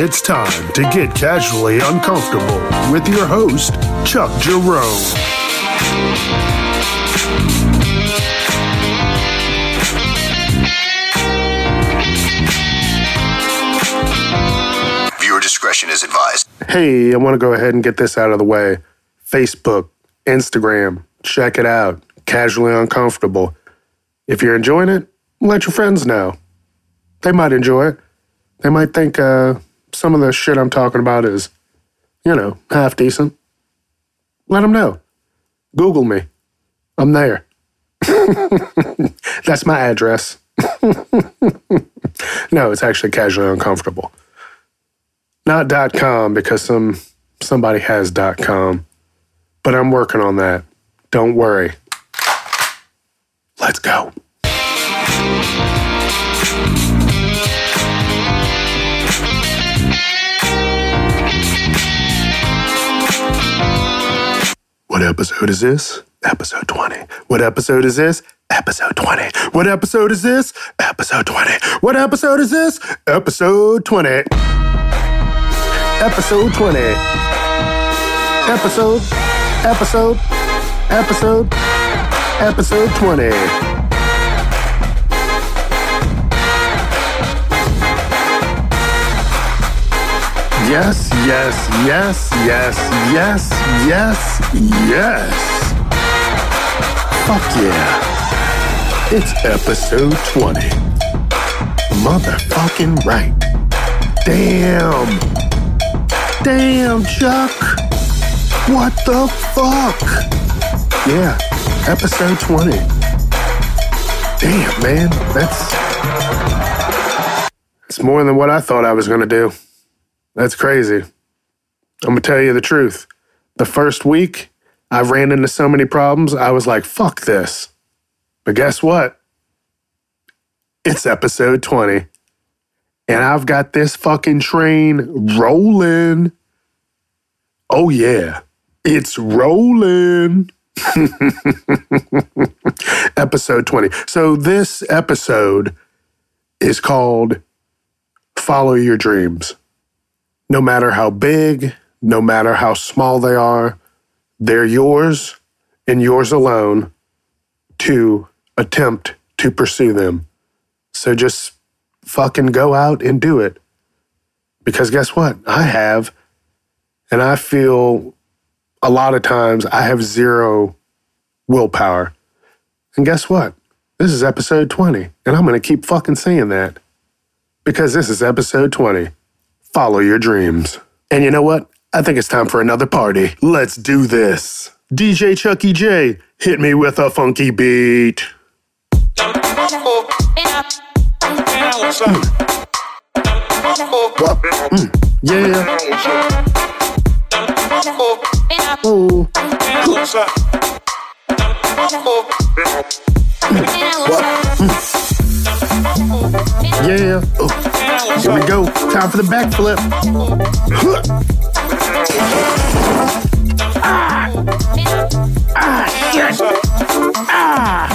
It's time to get casually uncomfortable with your host, Chuck Jerome. Viewer discretion is advised. Hey, I want to go ahead and get this out of the way. Facebook, Instagram, check it out. Casually uncomfortable. If you're enjoying it, let your friends know. They might enjoy it. They might think uh, some of the shit I'm talking about is, you know, half decent. Let them know. Google me. I'm there. That's my address. no, it's actually casually uncomfortable. Not dot com because some somebody has dot com. But I'm working on that. Don't worry. Let's go. What episode is this? Episode 20. What episode is this? Episode 20. What episode is this? Episode 20. What episode is this? Episode 20. Episode 20. Episode. Episode. Episode. Episode 20. Yes, yes, yes, yes, yes, yes, yes. Fuck yeah. It's episode 20. Motherfucking right. Damn. Damn, Chuck. What the fuck? Yeah, episode 20. Damn, man. That's. It's more than what I thought I was to do. That's crazy. I'm gonna tell you the truth. The first week, I ran into so many problems, I was like, fuck this. But guess what? It's episode 20. And I've got this fucking train rolling. Oh, yeah. It's rolling. episode 20. So, this episode is called Follow Your Dreams no matter how big, no matter how small they are, they're yours and yours alone to attempt to pursue them. So just fucking go out and do it. Because guess what? I have, and I feel a lot of times I have zero willpower. And guess what? This is episode 20, and I'm going to keep fucking saying that because this is episode 20 follow your dreams. And you know what? I think it's time for another party. Let's do this. DJ Chucky J, hit me with a funky beat. Mm. Yeah. Oh. Mm. What? Mm. Yeah. Oh. Here we go. Time for the backflip. Ah. Ah, shit. Ah.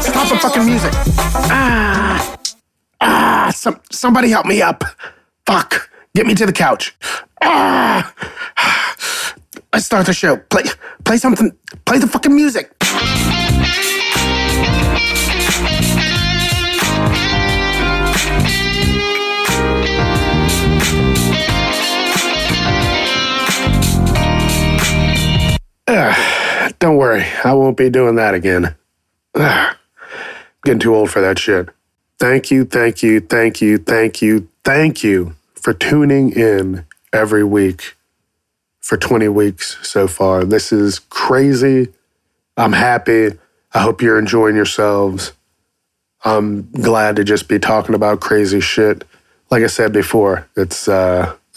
Stop the fucking music. Ah. Ah. Some, somebody help me up. Fuck. Get me to the couch. Ah. Let's start the show. Play, play something. Play the fucking music. Don't worry, I won't be doing that again. Ugh, getting too old for that shit. Thank you, thank you, thank you, thank you, thank you for tuning in every week for 20 weeks so far. This is crazy. I'm happy. I hope you're enjoying yourselves. I'm glad to just be talking about crazy shit. Like I said before, it's uh,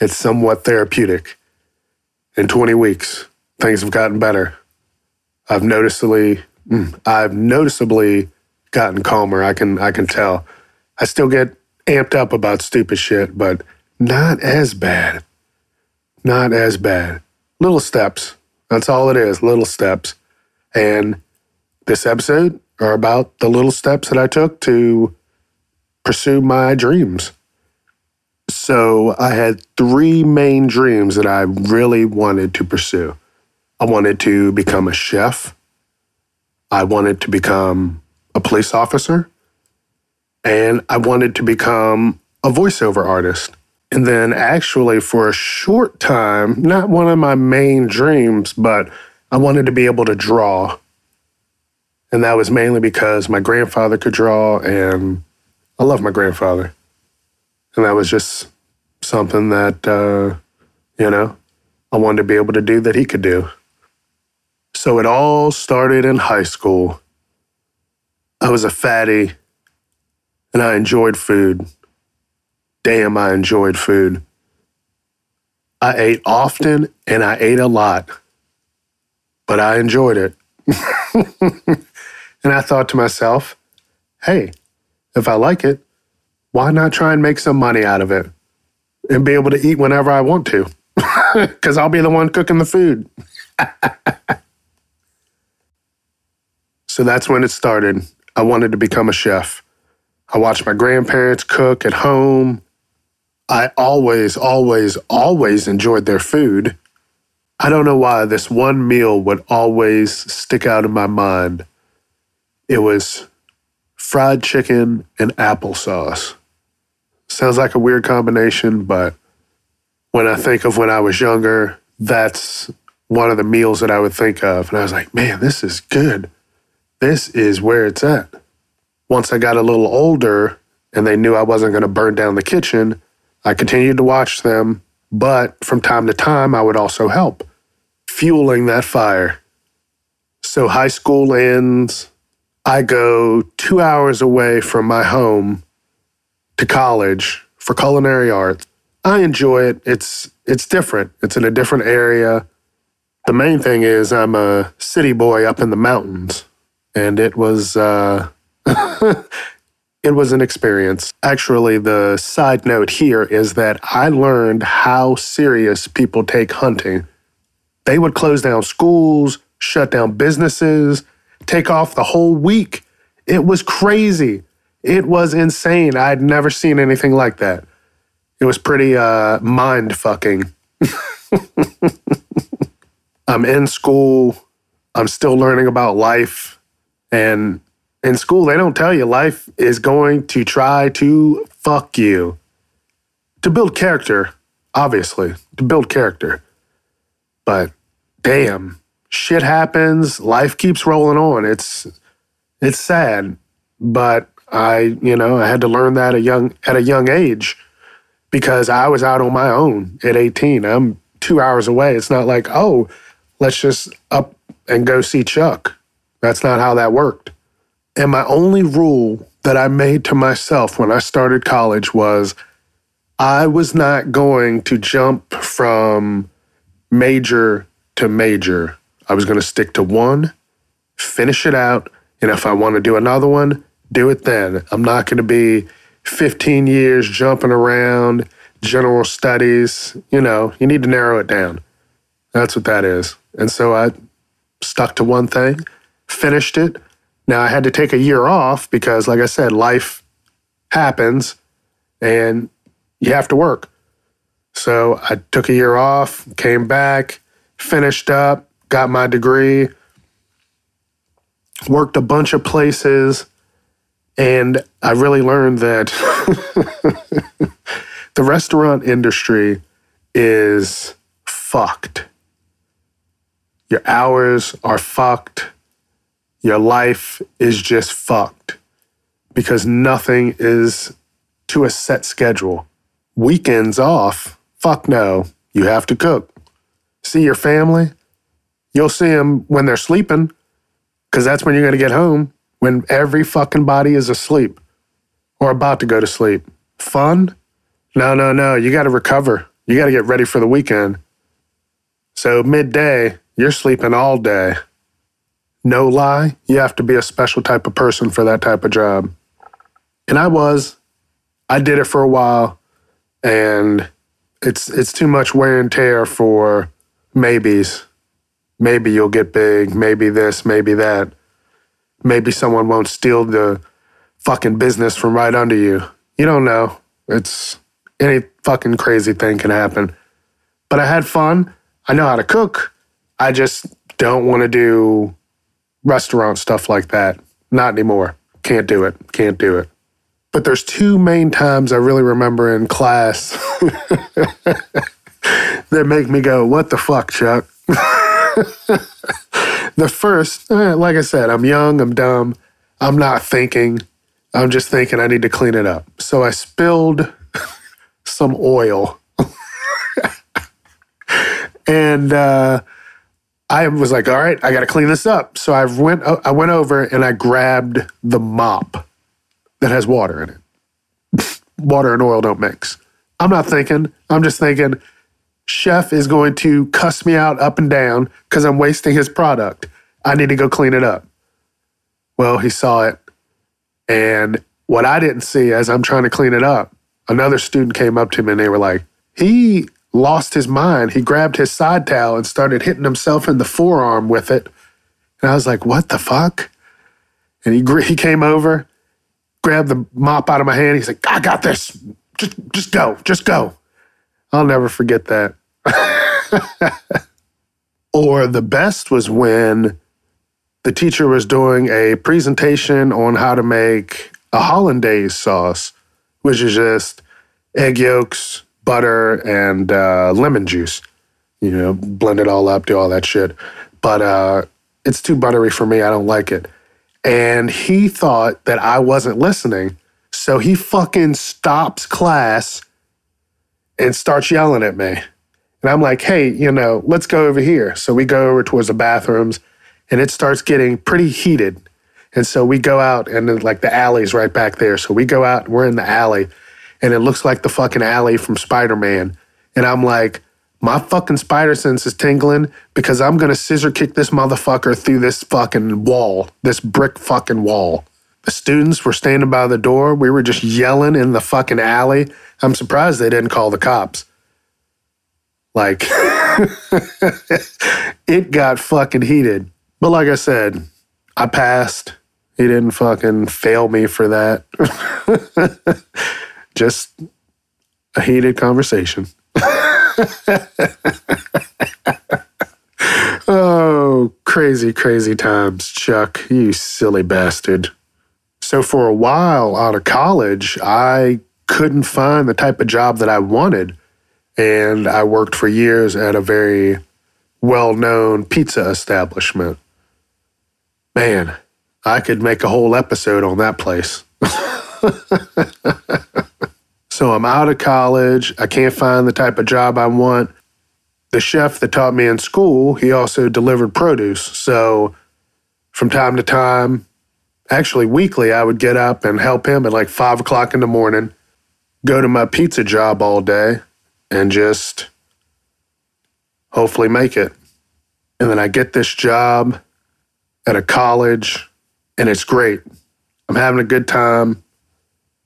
it's somewhat therapeutic in 20 weeks, things have gotten better. I've noticeably, mm, I've noticeably gotten calmer. I can, I can tell. I still get amped up about stupid shit, but not as bad. Not as bad. Little steps. That's all it is. Little steps. And this episode are about the little steps that I took to pursue my dreams. So I had three main dreams that I really wanted to pursue. I wanted to become a chef. I wanted to become a police officer. And I wanted to become a voiceover artist. And then, actually, for a short time, not one of my main dreams, but I wanted to be able to draw. And that was mainly because my grandfather could draw, and I love my grandfather. And that was just something that, uh, you know, I wanted to be able to do that he could do. So it all started in high school. I was a fatty and I enjoyed food. Damn, I enjoyed food. I ate often and I ate a lot, but I enjoyed it. and I thought to myself, hey, if I like it, why not try and make some money out of it and be able to eat whenever I want to? Because I'll be the one cooking the food. so that's when it started. I wanted to become a chef. I watched my grandparents cook at home. I always, always, always enjoyed their food. I don't know why this one meal would always stick out in my mind. It was fried chicken and applesauce. Sounds like a weird combination, but when I think of when I was younger, that's one of the meals that I would think of. And I was like, man, this is good. This is where it's at. Once I got a little older and they knew I wasn't going to burn down the kitchen, I continued to watch them. But from time to time, I would also help, fueling that fire. So high school ends. I go two hours away from my home to college for culinary arts. I enjoy it. It's it's different. It's in a different area. The main thing is I'm a city boy up in the mountains, and it was uh, it was an experience. Actually, the side note here is that I learned how serious people take hunting. They would close down schools, shut down businesses, take off the whole week. It was crazy. It was insane. I'd never seen anything like that. It was pretty uh, mind fucking. I'm in school. I'm still learning about life. And in school, they don't tell you life is going to try to fuck you. To build character, obviously, to build character. But damn, shit happens. Life keeps rolling on. It's it's sad, but I, you know, I had to learn that a young at a young age because I was out on my own at 18. I'm 2 hours away. It's not like, "Oh, let's just up and go see Chuck." That's not how that worked. And my only rule that I made to myself when I started college was I was not going to jump from major to major. I was going to stick to one, finish it out, and if I want to do another one, do it then. I'm not going to be 15 years jumping around, general studies. You know, you need to narrow it down. That's what that is. And so I stuck to one thing, finished it. Now I had to take a year off because, like I said, life happens and you have to work. So I took a year off, came back, finished up, got my degree, worked a bunch of places, and I really learned that the restaurant industry is fucked. Your hours are fucked. Your life is just fucked because nothing is to a set schedule. Weekends off, fuck no. You have to cook. See your family. You'll see them when they're sleeping because that's when you're going to get home when every fucking body is asleep or about to go to sleep. Fun? No, no, no. You got to recover. You got to get ready for the weekend. So, midday, you're sleeping all day. No lie, you have to be a special type of person for that type of job. And I was. I did it for a while and it's it's too much wear and tear for maybes. Maybe you'll get big, maybe this, maybe that maybe someone won't steal the fucking business from right under you. You don't know. It's Any fucking crazy thing can happen. But I had fun. I know how to cook. I just don't want to do restaurant stuff like that. Not anymore. Can't do it. Can't do it. But there's two main times I really remember in class that make me go, what the fuck, Chuck? the first, eh, like I said, I'm young, I'm dumb, I'm not thinking. I'm just thinking I need to clean it up. So I spilled some oil. and uh, I was like, all right, I got to clean this up. So I went, uh, I went over and I grabbed the mop that has water in it. water and oil don't mix. I'm not thinking. I'm just thinking, chef is going to cuss me out up and down because I'm wasting his product. I need to go clean it up. Well, he saw it. And what I didn't see as I'm trying to clean it up, another student came up to me and they were like, he lost his mind. He grabbed his side towel and started hitting himself in the forearm with it. And I was like, what the fuck? And he, he came over, grabbed the mop out of my hand. He's like, I got this. Just, just go. Just go. I'll never forget that. or the best was when the teacher was doing a presentation on how to make a hollandaise sauce, which is just egg yolks, butter, and uh, lemon juice. You know, blend it all up, do all that shit. But uh, it's too buttery for me. I don't like it. And he thought that I wasn't listening. So he fucking stops class and starts yelling at me. And I'm like, hey, you know, let's go over here. So we go over towards the bathrooms and it starts getting pretty heated. And so we go out and like the alley's right back there. So we go out, we're in the alley and it looks like the fucking alley from Spider Man. And I'm like, my fucking spider sense is tingling because I'm gonna scissor kick this motherfucker through this fucking wall, this brick fucking wall. The students were standing by the door. We were just yelling in the fucking alley. I'm surprised they didn't call the cops. Like, it got fucking heated. But like I said, I passed. He didn't fucking fail me for that. Just a heated conversation. oh, crazy, crazy times, Chuck. You silly bastard. So, for a while out of college, I couldn't find the type of job that I wanted. And I worked for years at a very well known pizza establishment. Man, I could make a whole episode on that place. so I'm out of college. I can't find the type of job I want. The chef that taught me in school, he also delivered produce. So from time to time, actually weekly, I would get up and help him at like five o'clock in the morning, go to my pizza job all day, and just hopefully make it. And then I get this job at a college, and it's great. I'm having a good time.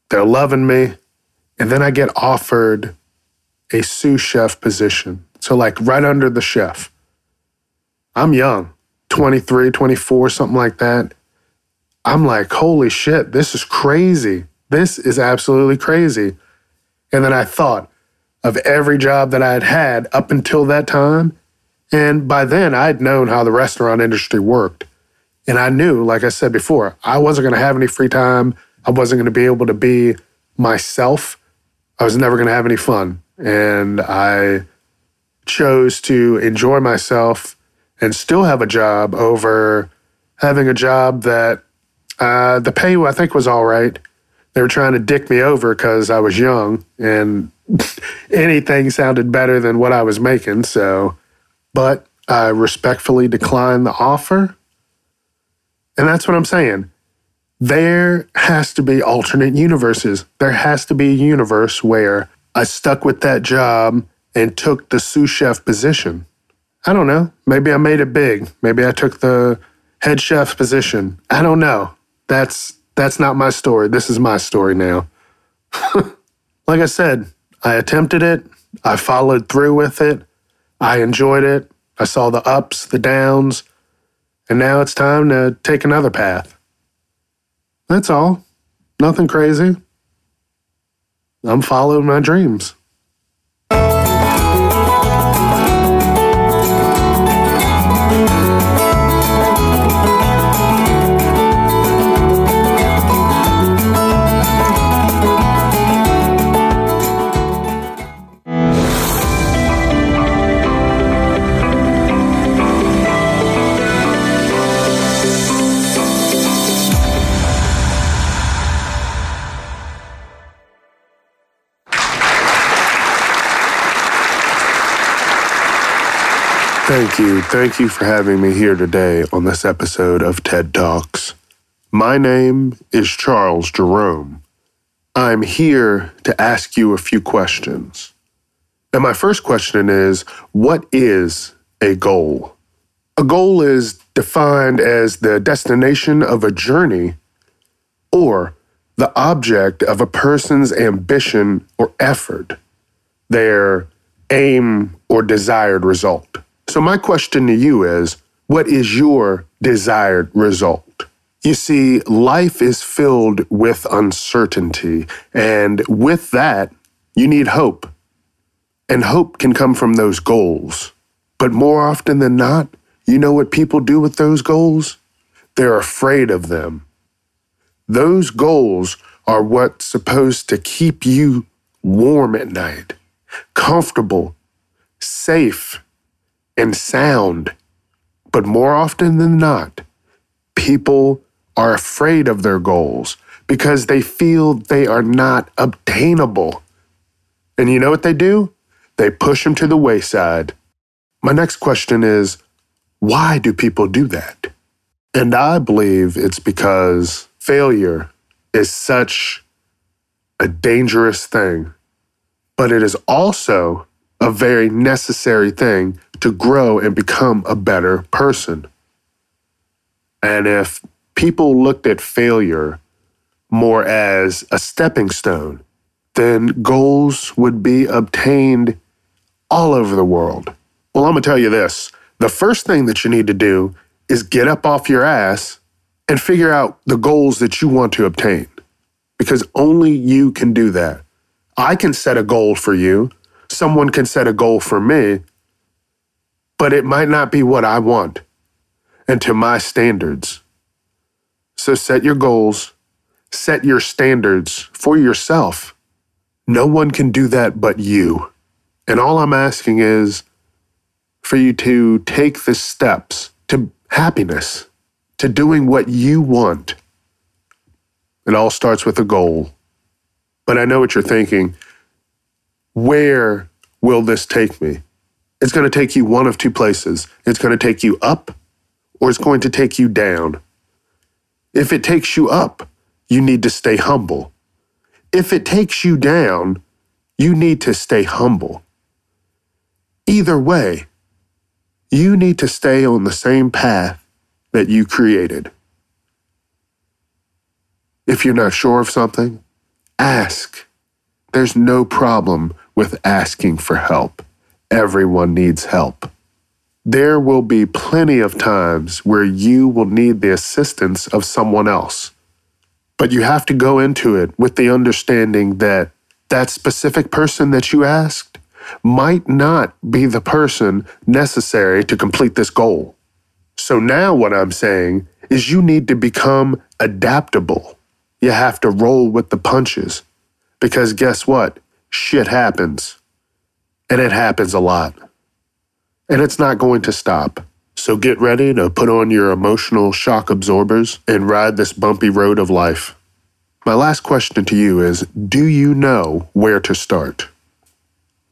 They're loving me. And then I get offered a sous chef position. So, like right under the chef. I'm young, 23, 24, something like that. I'm like, holy shit, this is crazy. This is absolutely crazy. And then I thought of every job that I had had up until that time. And by then, I'd known how the restaurant industry worked. And I knew, like I said before, I wasn't going to have any free time. I wasn't going to be able to be myself. I was never going to have any fun. And I chose to enjoy myself and still have a job over having a job that uh, the pay I think was all right. They were trying to dick me over because I was young and anything sounded better than what I was making. So, but I respectfully declined the offer. And that's what I'm saying there has to be alternate universes. There has to be a universe where I stuck with that job and took the sous chef position. I don't know. Maybe I made it big. Maybe I took the head chef position. I don't know. That's that's not my story. This is my story now. like I said, I attempted it. I followed through with it. I enjoyed it. I saw the ups, the downs, and now it's time to take another path. That's all. Nothing crazy. I'm following my dreams. Thank you. Thank you for having me here today on this episode of TED Talks. My name is Charles Jerome. I'm here to ask you a few questions. And my first question is What is a goal? A goal is defined as the destination of a journey or the object of a person's ambition or effort, their aim or desired result. So, my question to you is what is your desired result? You see, life is filled with uncertainty, and with that, you need hope. And hope can come from those goals. But more often than not, you know what people do with those goals? They're afraid of them. Those goals are what's supposed to keep you warm at night, comfortable, safe, and sound. But more often than not, people are afraid of their goals because they feel they are not obtainable. And you know what they do? They push them to the wayside. My next question is why do people do that? And I believe it's because failure is such a dangerous thing, but it is also a very necessary thing to grow and become a better person. And if people looked at failure more as a stepping stone, then goals would be obtained all over the world. Well, I'm going to tell you this the first thing that you need to do is get up off your ass and figure out the goals that you want to obtain because only you can do that. I can set a goal for you, someone can set a goal for me, but it might not be what I want and to my standards. So set your goals, set your standards for yourself. No one can do that but you. And all I'm asking is for you to take the steps to happiness, to doing what you want. It all starts with a goal. But I know what you're thinking. Where will this take me? It's going to take you one of two places. It's going to take you up or it's going to take you down. If it takes you up, you need to stay humble. If it takes you down, you need to stay humble. Either way, you need to stay on the same path that you created. If you're not sure of something, ask. There's no problem with asking for help. Everyone needs help. There will be plenty of times where you will need the assistance of someone else. But you have to go into it with the understanding that that specific person that you asked might not be the person necessary to complete this goal. So now what I'm saying is you need to become adaptable. You have to roll with the punches. Because guess what? Shit happens. And it happens a lot. And it's not going to stop. So get ready to put on your emotional shock absorbers and ride this bumpy road of life. My last question to you is Do you know where to start?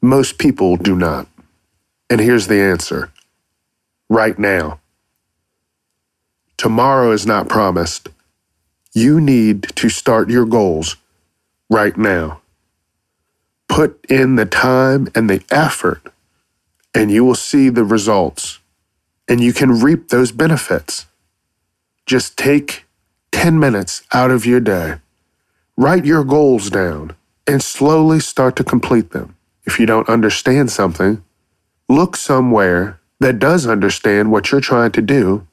Most people do not. And here's the answer right now. Tomorrow is not promised. You need to start your goals right now. Put in the time and the effort, and you will see the results. And you can reap those benefits. Just take 10 minutes out of your day, write your goals down, and slowly start to complete them. If you don't understand something, look somewhere that does understand what you're trying to do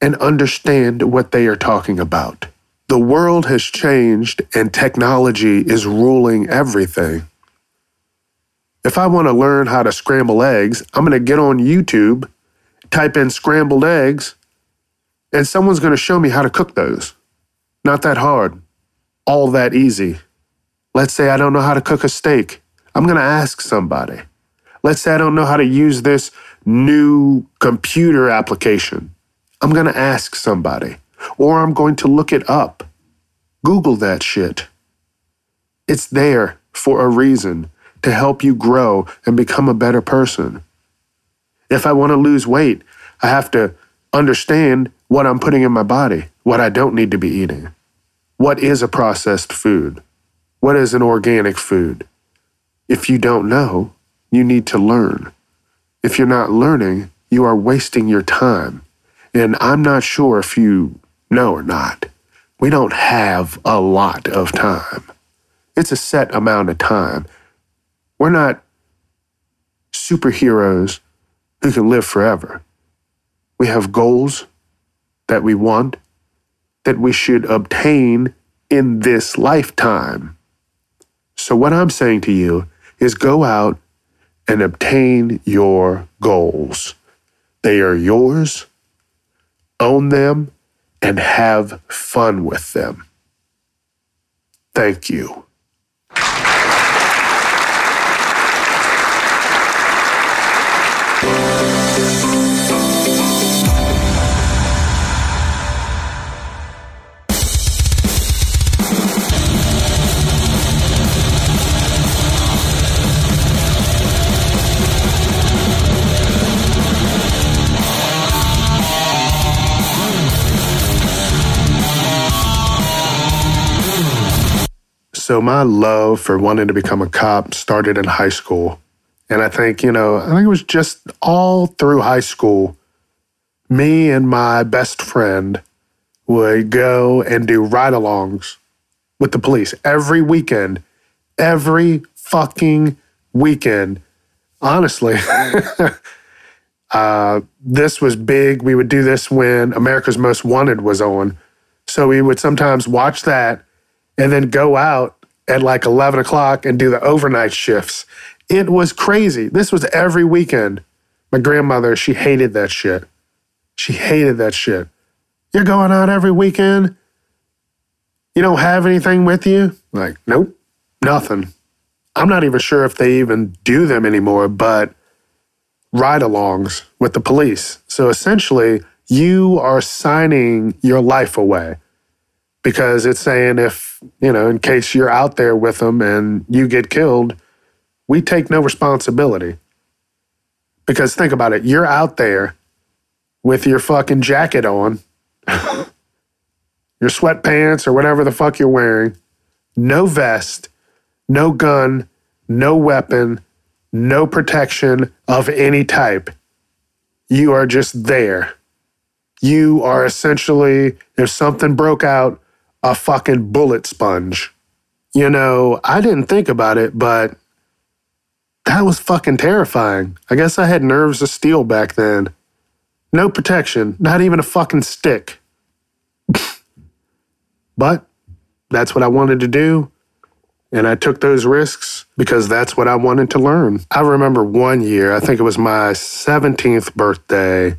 and understand what they are talking about. The world has changed and technology is ruling everything. If I want to learn how to scramble eggs, I'm going to get on YouTube, type in scrambled eggs, and someone's going to show me how to cook those. Not that hard, all that easy. Let's say I don't know how to cook a steak. I'm going to ask somebody. Let's say I don't know how to use this new computer application. I'm going to ask somebody, or I'm going to look it up. Google that shit. It's there for a reason to help you grow and become a better person. If I want to lose weight, I have to understand what I'm putting in my body, what I don't need to be eating. What is a processed food? What is an organic food? If you don't know, you need to learn. If you're not learning, you are wasting your time. And I'm not sure if you know or not. We don't have a lot of time. It's a set amount of time. We're not superheroes who can live forever. We have goals that we want, that we should obtain in this lifetime. So, what I'm saying to you is go out and obtain your goals. They are yours, own them, and have fun with them. Thank you. So my love for wanting to become a cop started in high school. And I think, you know, I think it was just all through high school. Me and my best friend would go and do ride alongs with the police every weekend, every fucking weekend. Honestly, uh, this was big. We would do this when America's Most Wanted was on. So we would sometimes watch that and then go out at like 11 o'clock and do the overnight shifts. It was crazy. This was every weekend. My grandmother, she hated that shit. She hated that shit. You're going out every weekend? You don't have anything with you? Like, nope, nothing. I'm not even sure if they even do them anymore, but ride alongs with the police. So essentially, you are signing your life away because it's saying if, you know, in case you're out there with them and you get killed, we take no responsibility. Because think about it, you're out there with your fucking jacket on, your sweatpants or whatever the fuck you're wearing, no vest, no gun, no weapon, no protection of any type. You are just there. You are essentially, if something broke out, a fucking bullet sponge. You know, I didn't think about it, but that was fucking terrifying. I guess I had nerves of steel back then. No protection, not even a fucking stick. but that's what I wanted to do. And I took those risks because that's what I wanted to learn. I remember one year, I think it was my 17th birthday,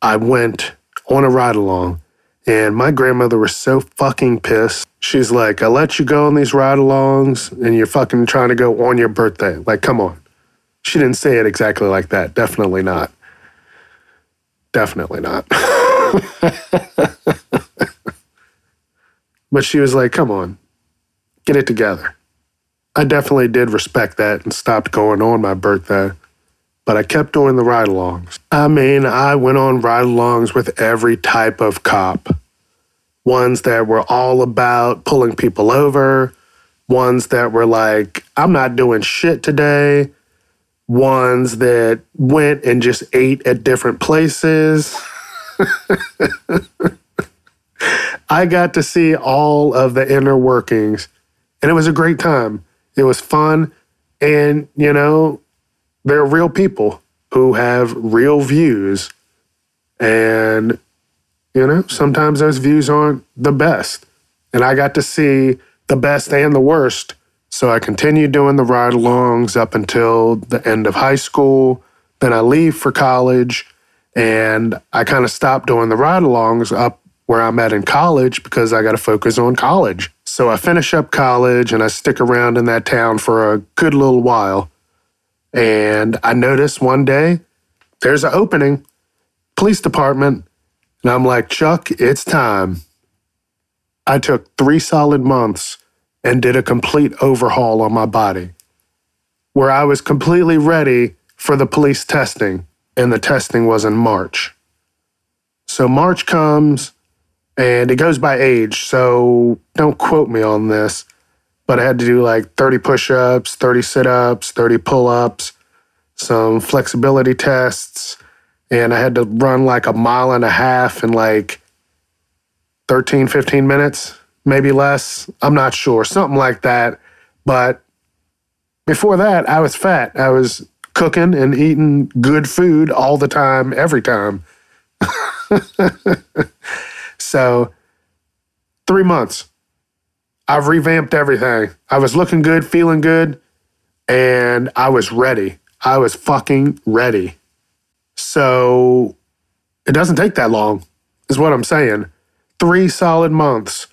I went on a ride along and my grandmother was so fucking pissed. She's like, I let you go on these ride alongs and you're fucking trying to go on your birthday. Like, come on. She didn't say it exactly like that. Definitely not. Definitely not. but she was like, come on, get it together. I definitely did respect that and stopped going on my birthday but I kept doing the ride alongs. I mean, I went on ride alongs with every type of cop ones that were all about pulling people over, ones that were like, I'm not doing shit today, ones that went and just ate at different places. I got to see all of the inner workings, and it was a great time. It was fun, and you know, they're real people who have real views. And, you know, sometimes those views aren't the best. and I got to see the best and the worst. So I continued doing the ride alongs up until the end of high school. Then I leave for college and I kind of stopped doing the ride alongs up where I'm at in college because I got to focus on college. So I finish up college and I stick around in that town for a good little while. And I notice one day there's an opening, police department. And I'm like, Chuck, it's time. I took three solid months and did a complete overhaul on my body where I was completely ready for the police testing, and the testing was in March. So March comes and it goes by age, so don't quote me on this, but I had to do like 30 push ups, 30 sit ups, 30 pull ups, some flexibility tests, and I had to run like a mile and a half in like 13, 15 minutes maybe less. I'm not sure, something like that. But before that, I was fat. I was cooking and eating good food all the time, every time. so, three months. I've revamped everything. I was looking good, feeling good, and I was ready. I was fucking ready. So, it doesn't take that long, is what I'm saying. Three solid months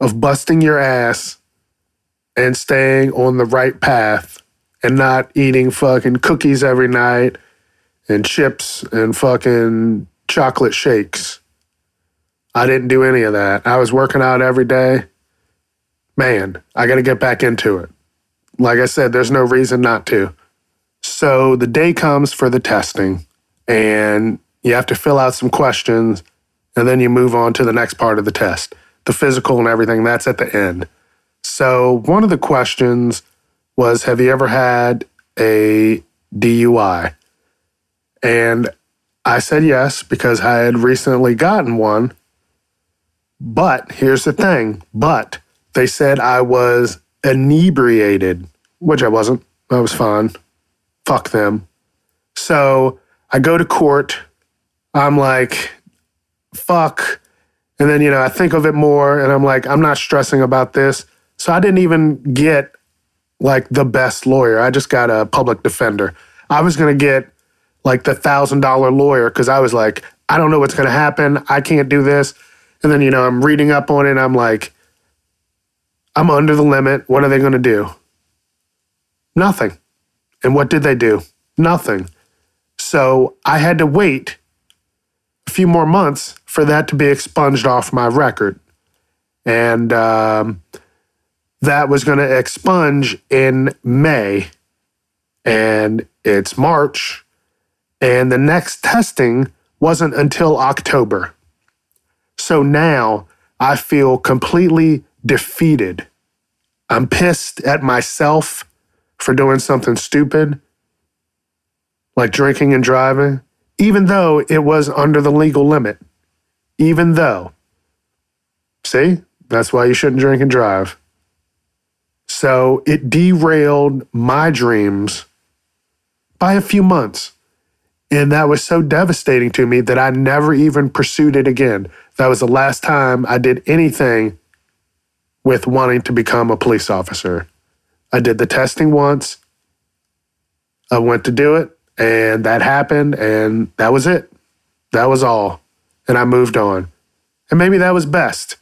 of busting your ass and staying on the right path and not eating fucking cookies every night and chips and fucking chocolate shakes. I didn't do any of that. I was working out every day. Man, I got to get back into it. Like I said, there's no reason not to. So the day comes for the testing, and you have to fill out some questions, and then you move on to the next part of the test the physical and everything, that's at the end. So, one of the questions was Have you ever had a DUI? And I said yes because I had recently gotten one. But here's the thing but they said I was inebriated, which I wasn't. I was fine. Fuck them. So I go to court. I'm like, fuck. And then, you know, I think of it more and I'm like, I'm not stressing about this. So I didn't even get like the best lawyer. I just got a public defender. I was going to get like the thousand dollar lawyer because I was like, I don't know what's going to happen. I can't do this. And then, you know, I'm reading up on it. I'm like, I'm under the limit. What are they going to do? Nothing. And what did they do? Nothing. So I had to wait a few more months for that to be expunged off my record. And um, that was going to expunge in May. And it's March. And the next testing wasn't until October. So now I feel completely defeated. I'm pissed at myself for doing something stupid, like drinking and driving even though it was under the legal limit. Even though. See, that's why you shouldn't drink and drive. So it derailed my dreams by a few months. And that was so devastating to me that I never even pursued it again. That was the last time I did anything with wanting to become a police officer. I did the testing once. I went to do it. And that happened, and that was it. That was all. And I moved on. And maybe that was best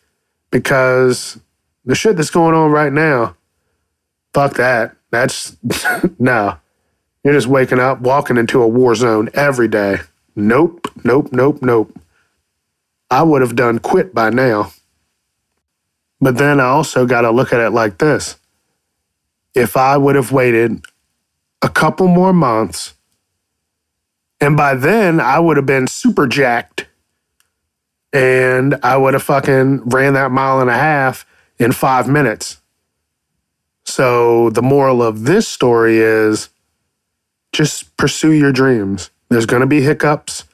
because the shit that's going on right now, fuck that. That's no. You're just waking up, walking into a war zone every day. Nope, nope, nope, nope. I would have done quit by now. But then I also got to look at it like this. If I would have waited a couple more months and by then, I would have been super jacked and I would have fucking ran that mile and a half in five minutes. So, the moral of this story is just pursue your dreams. There's going to be hiccups,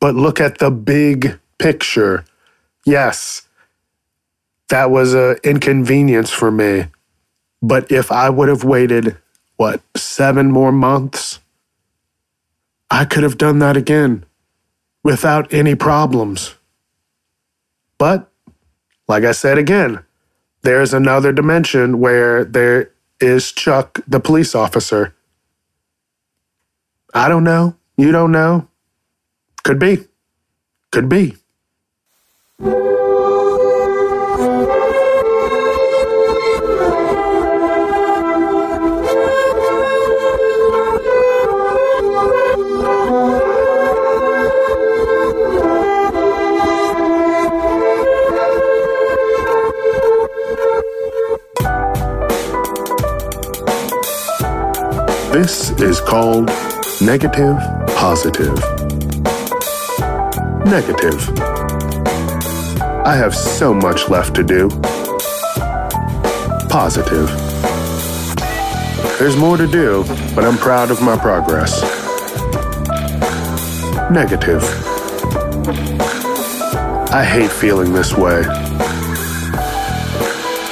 but look at the big picture. Yes, that was an inconvenience for me. But if I would have waited, what, seven more months? I could have done that again without any problems. But, like I said again, there's another dimension where there is Chuck, the police officer. I don't know. You don't know. Could be. Could be. This is called negative positive. Negative. I have so much left to do. Positive. There's more to do, but I'm proud of my progress. Negative. I hate feeling this way.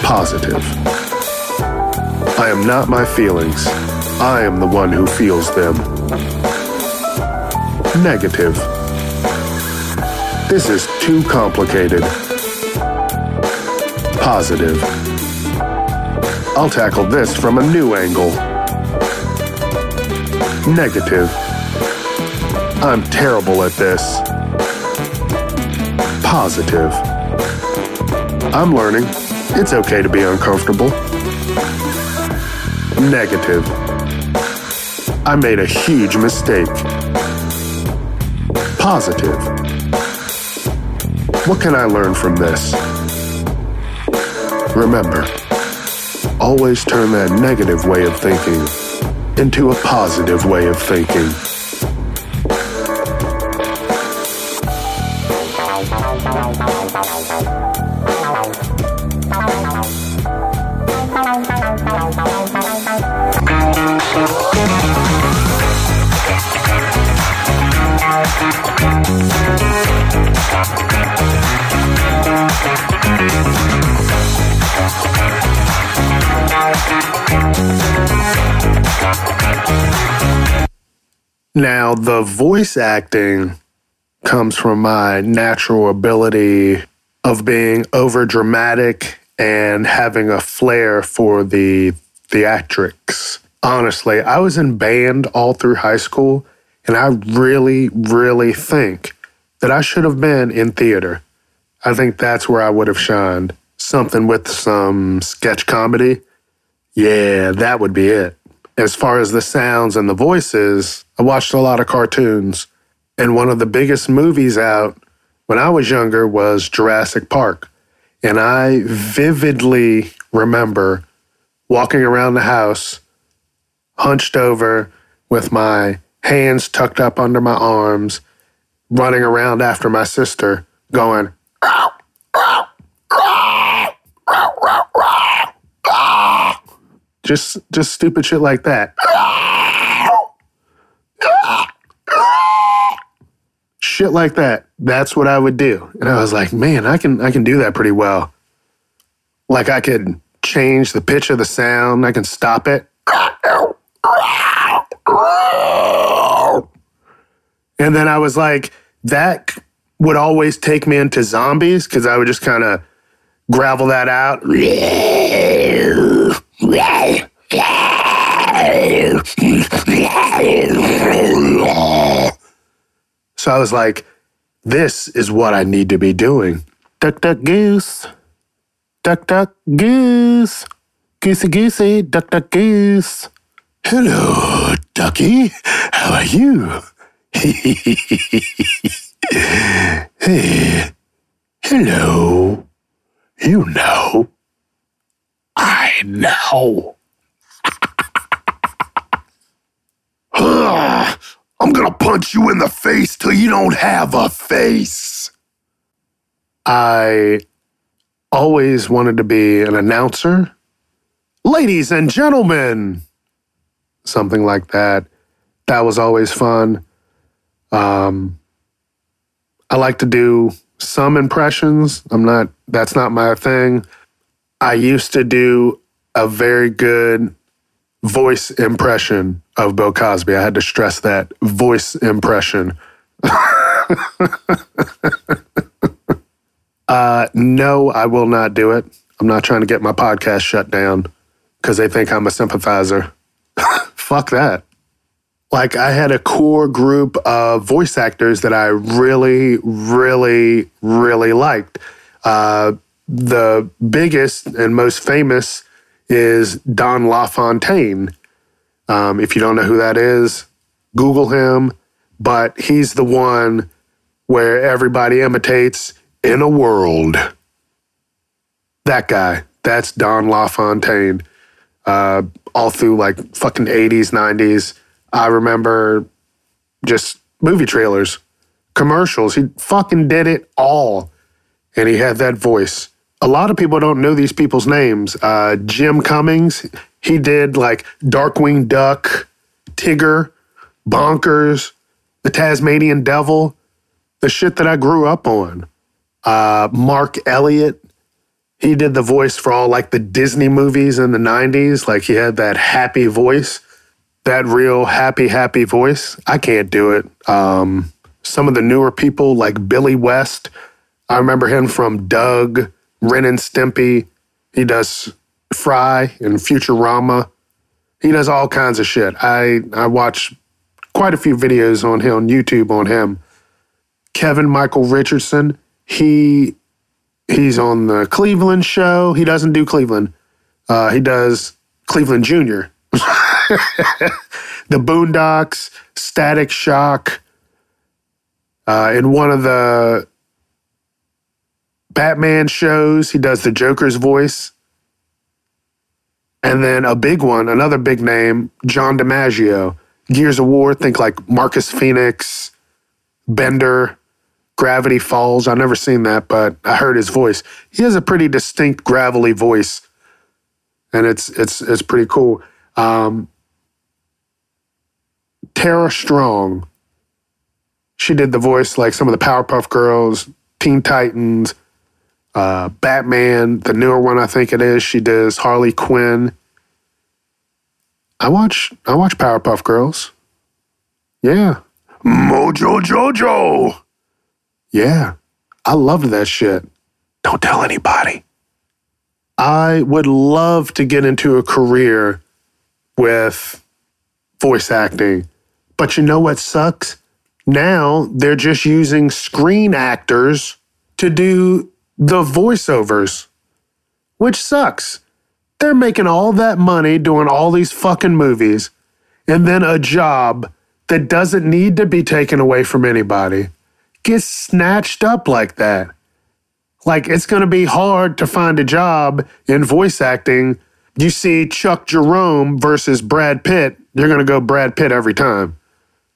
Positive. I am not my feelings. I am the one who feels them. Negative. This is too complicated. Positive. I'll tackle this from a new angle. Negative. I'm terrible at this. Positive. I'm learning. It's okay to be uncomfortable. Negative. I made a huge mistake. Positive. What can I learn from this? Remember, always turn that negative way of thinking into a positive way of thinking. Now, the voice acting comes from my natural ability of being over dramatic and having a flair for the theatrics. Honestly, I was in band all through high school, and I really, really think that I should have been in theater. I think that's where I would have shined. Something with some sketch comedy. Yeah, that would be it. As far as the sounds and the voices, I watched a lot of cartoons. And one of the biggest movies out when I was younger was Jurassic Park. And I vividly remember walking around the house, hunched over with my hands tucked up under my arms, running around after my sister, going, just just stupid shit like that. Shit like that. That's what I would do. And I was like, man, I can I can do that pretty well. Like I could change the pitch of the sound, I can stop it. And then I was like, that would always take me into zombies because I would just kind of gravel that out. So I was like, this is what I need to be doing. Duck, duck, goose. Duck, duck, goose. Goosey, goosey, duck, duck, goose. Hello, ducky. How are you? hey, hello. You know. I know. Ah. I'm gonna punch you in the face till you don't have a face. I always wanted to be an announcer. Ladies and gentlemen, something like that. That was always fun. Um, I like to do some impressions. I'm not, that's not my thing. I used to do a very good voice impression of Bill Cosby. I had to stress that voice impression. uh, no, I will not do it. I'm not trying to get my podcast shut down because they think I'm a sympathizer. Fuck that. Like, I had a core group of voice actors that I really, really, really liked. Uh, the biggest and most famous is Don LaFontaine. Um, if you don't know who that is, Google him. But he's the one where everybody imitates in a world. That guy. That's Don LaFontaine. Uh, all through like fucking 80s, 90s. I remember just movie trailers, commercials. He fucking did it all. And he had that voice. A lot of people don't know these people's names. Uh, Jim Cummings, he did like Darkwing Duck, Tigger, Bonkers, The Tasmanian Devil, the shit that I grew up on. Uh, Mark Elliott, he did the voice for all like the Disney movies in the 90s. Like he had that happy voice, that real happy, happy voice. I can't do it. Um, some of the newer people like Billy West, I remember him from Doug, Ren and Stimpy. He does Fry and Futurama. He does all kinds of shit. I, I watch quite a few videos on him on YouTube on him. Kevin Michael Richardson, he he's on the Cleveland show. He doesn't do Cleveland. Uh, he does Cleveland Junior. the Boondocks, Static Shock. Uh, in one of the Batman shows, he does the Joker's voice. And then a big one, another big name, John DiMaggio. Gears of War, think like Marcus Phoenix, Bender, Gravity Falls. I've never seen that, but I heard his voice. He has a pretty distinct gravelly voice, and it's it's it's pretty cool. Um, Tara Strong, she did the voice like some of the Powerpuff Girls, Teen Titans, uh, Batman, the newer one I think it is. She does Harley Quinn. I watch I watch Powerpuff Girls. Yeah. Mojo Jojo. Yeah. I loved that shit. Don't tell anybody. I would love to get into a career with voice acting. But you know what sucks? Now they're just using screen actors to do the voiceovers, which sucks. They're making all that money doing all these fucking movies and then a job that doesn't need to be taken away from anybody gets snatched up like that. Like it's going to be hard to find a job in voice acting. You see Chuck Jerome versus Brad Pitt, you're going to go Brad Pitt every time.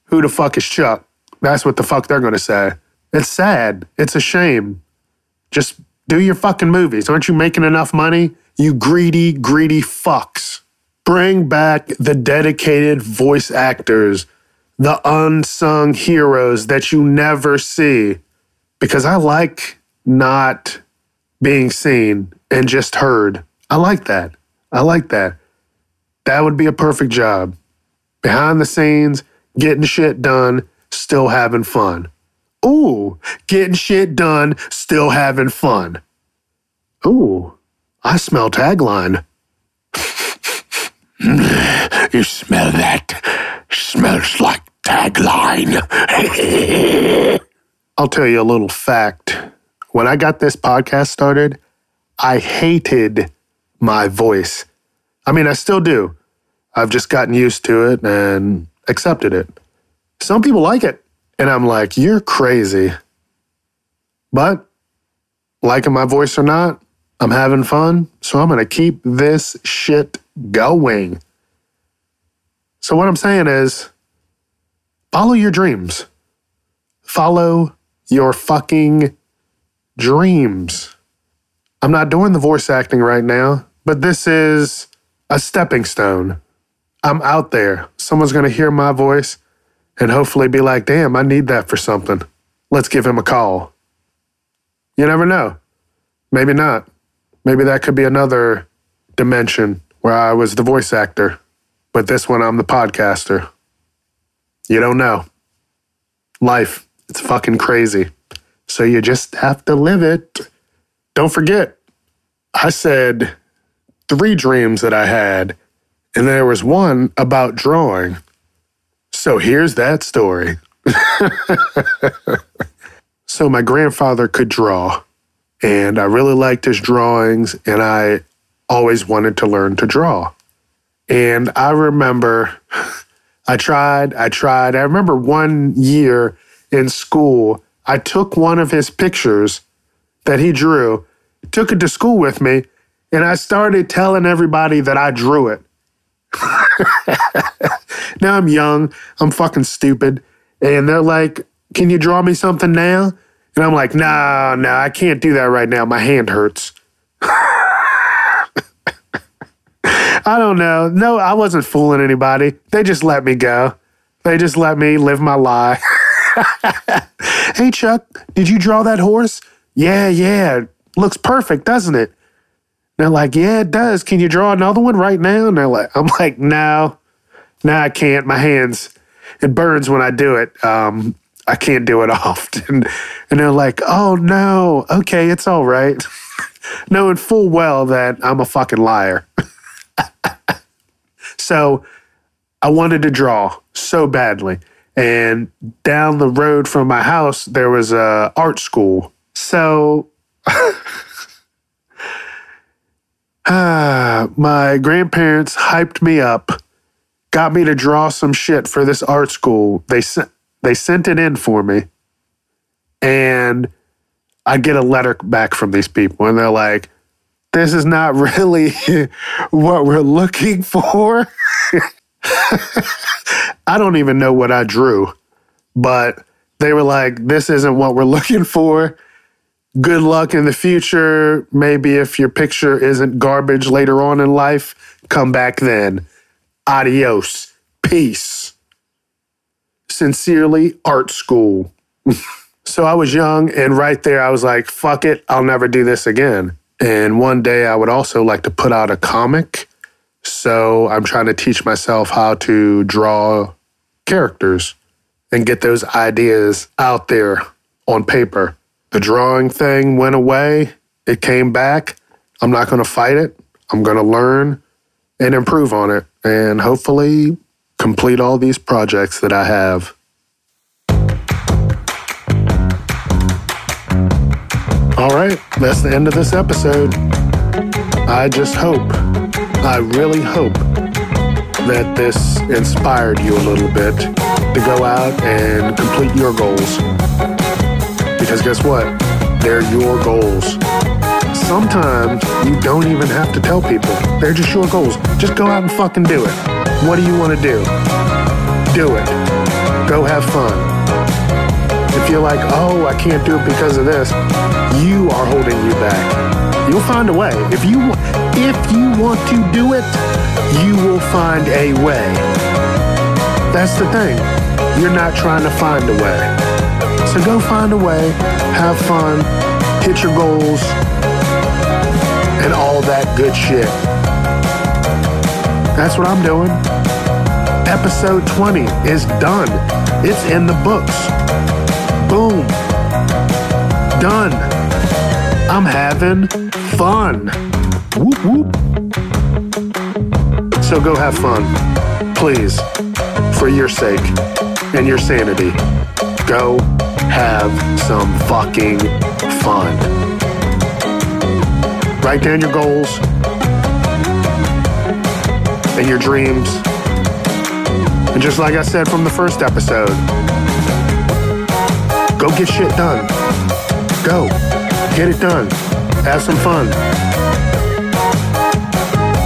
Who the fuck is Chuck? That's what the fuck they're going to say. It's sad. It's a shame. Just do your fucking movies. Aren't you making enough money? You greedy, greedy fucks. Bring back the dedicated voice actors, the unsung heroes that you never see. Because I like not being seen and just heard. I like that. I like that. That would be a perfect job. Behind the scenes, getting shit done, still having fun. Ooh, getting shit done, still having fun. Ooh, I smell tagline. you smell that? Smells like tagline. I'll tell you a little fact. When I got this podcast started, I hated my voice. I mean, I still do. I've just gotten used to it and accepted it. Some people like it. And I'm like, you're crazy. But liking my voice or not, I'm having fun. So I'm going to keep this shit going. So what I'm saying is follow your dreams. Follow your fucking dreams. I'm not doing the voice acting right now, but this is a stepping stone. I'm out there. Someone's going to hear my voice and hopefully be like, damn, I need that for something. Let's give him a call. You never know. Maybe not. Maybe that could be another dimension where I was the voice actor, but this one I'm the podcaster. You don't know. Life, it's fucking crazy. So you just have to live it. Don't forget, I said three dreams that I had, and there was one about drawing. So here's that story. so my grandfather could draw, and I really liked his drawings, and I always wanted to learn to draw. And I remember I tried, I tried. I remember one year in school, I took one of his pictures that he drew, took it to school with me, and I started telling everybody that I drew it. now I'm young, I'm fucking stupid, and they're like, Can you draw me something now? And I'm like, Nah, no, I can't do that right now. My hand hurts. I don't know. No, I wasn't fooling anybody. They just let me go. They just let me live my lie. hey, Chuck, did you draw that horse? Yeah, yeah. Looks perfect, doesn't it? They're like, yeah, it does. Can you draw another one right now? And they're like, I'm like, no, no, I can't. My hands, it burns when I do it. Um, I can't do it often. And they're like, oh no, okay, it's all right. Knowing full well that I'm a fucking liar. so I wanted to draw so badly. And down the road from my house, there was a art school. So uh, my grandparents hyped me up, got me to draw some shit for this art school. They sent they sent it in for me. And I get a letter back from these people and they're like, this is not really what we're looking for. I don't even know what I drew, but they were like, this isn't what we're looking for. Good luck in the future. Maybe if your picture isn't garbage later on in life, come back then. Adios. Peace. Sincerely, art school. so I was young, and right there, I was like, fuck it, I'll never do this again. And one day I would also like to put out a comic. So I'm trying to teach myself how to draw characters and get those ideas out there on paper. The drawing thing went away, it came back. I'm not going to fight it. I'm going to learn and improve on it and hopefully complete all these projects that I have. All right, that's the end of this episode. I just hope, I really hope that this inspired you a little bit to go out and complete your goals. Because guess what? They're your goals. Sometimes you don't even have to tell people. They're just your goals. Just go out and fucking do it. What do you want to do? Do it. Go have fun. If you're like, oh, I can't do it because of this, you are holding you back. You'll find a way. If you if you want to do it, you will find a way. That's the thing. You're not trying to find a way. So go find a way, have fun, hit your goals, and all that good shit. That's what I'm doing. Episode 20 is done. It's in the books. Boom. Done. I'm having fun. Whoop whoop. So go have fun. Please. For your sake and your sanity. Go have some fucking fun. Write down your goals and your dreams. And just like I said from the first episode, Go get shit done. Go. Get it done. Have some fun.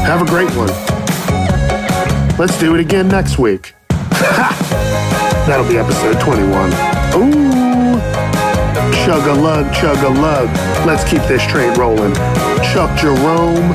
Have a great one. Let's do it again next week. That'll be episode 21. Ooh. Chug a lug, chug a lug. Let's keep this train rolling. Chuck Jerome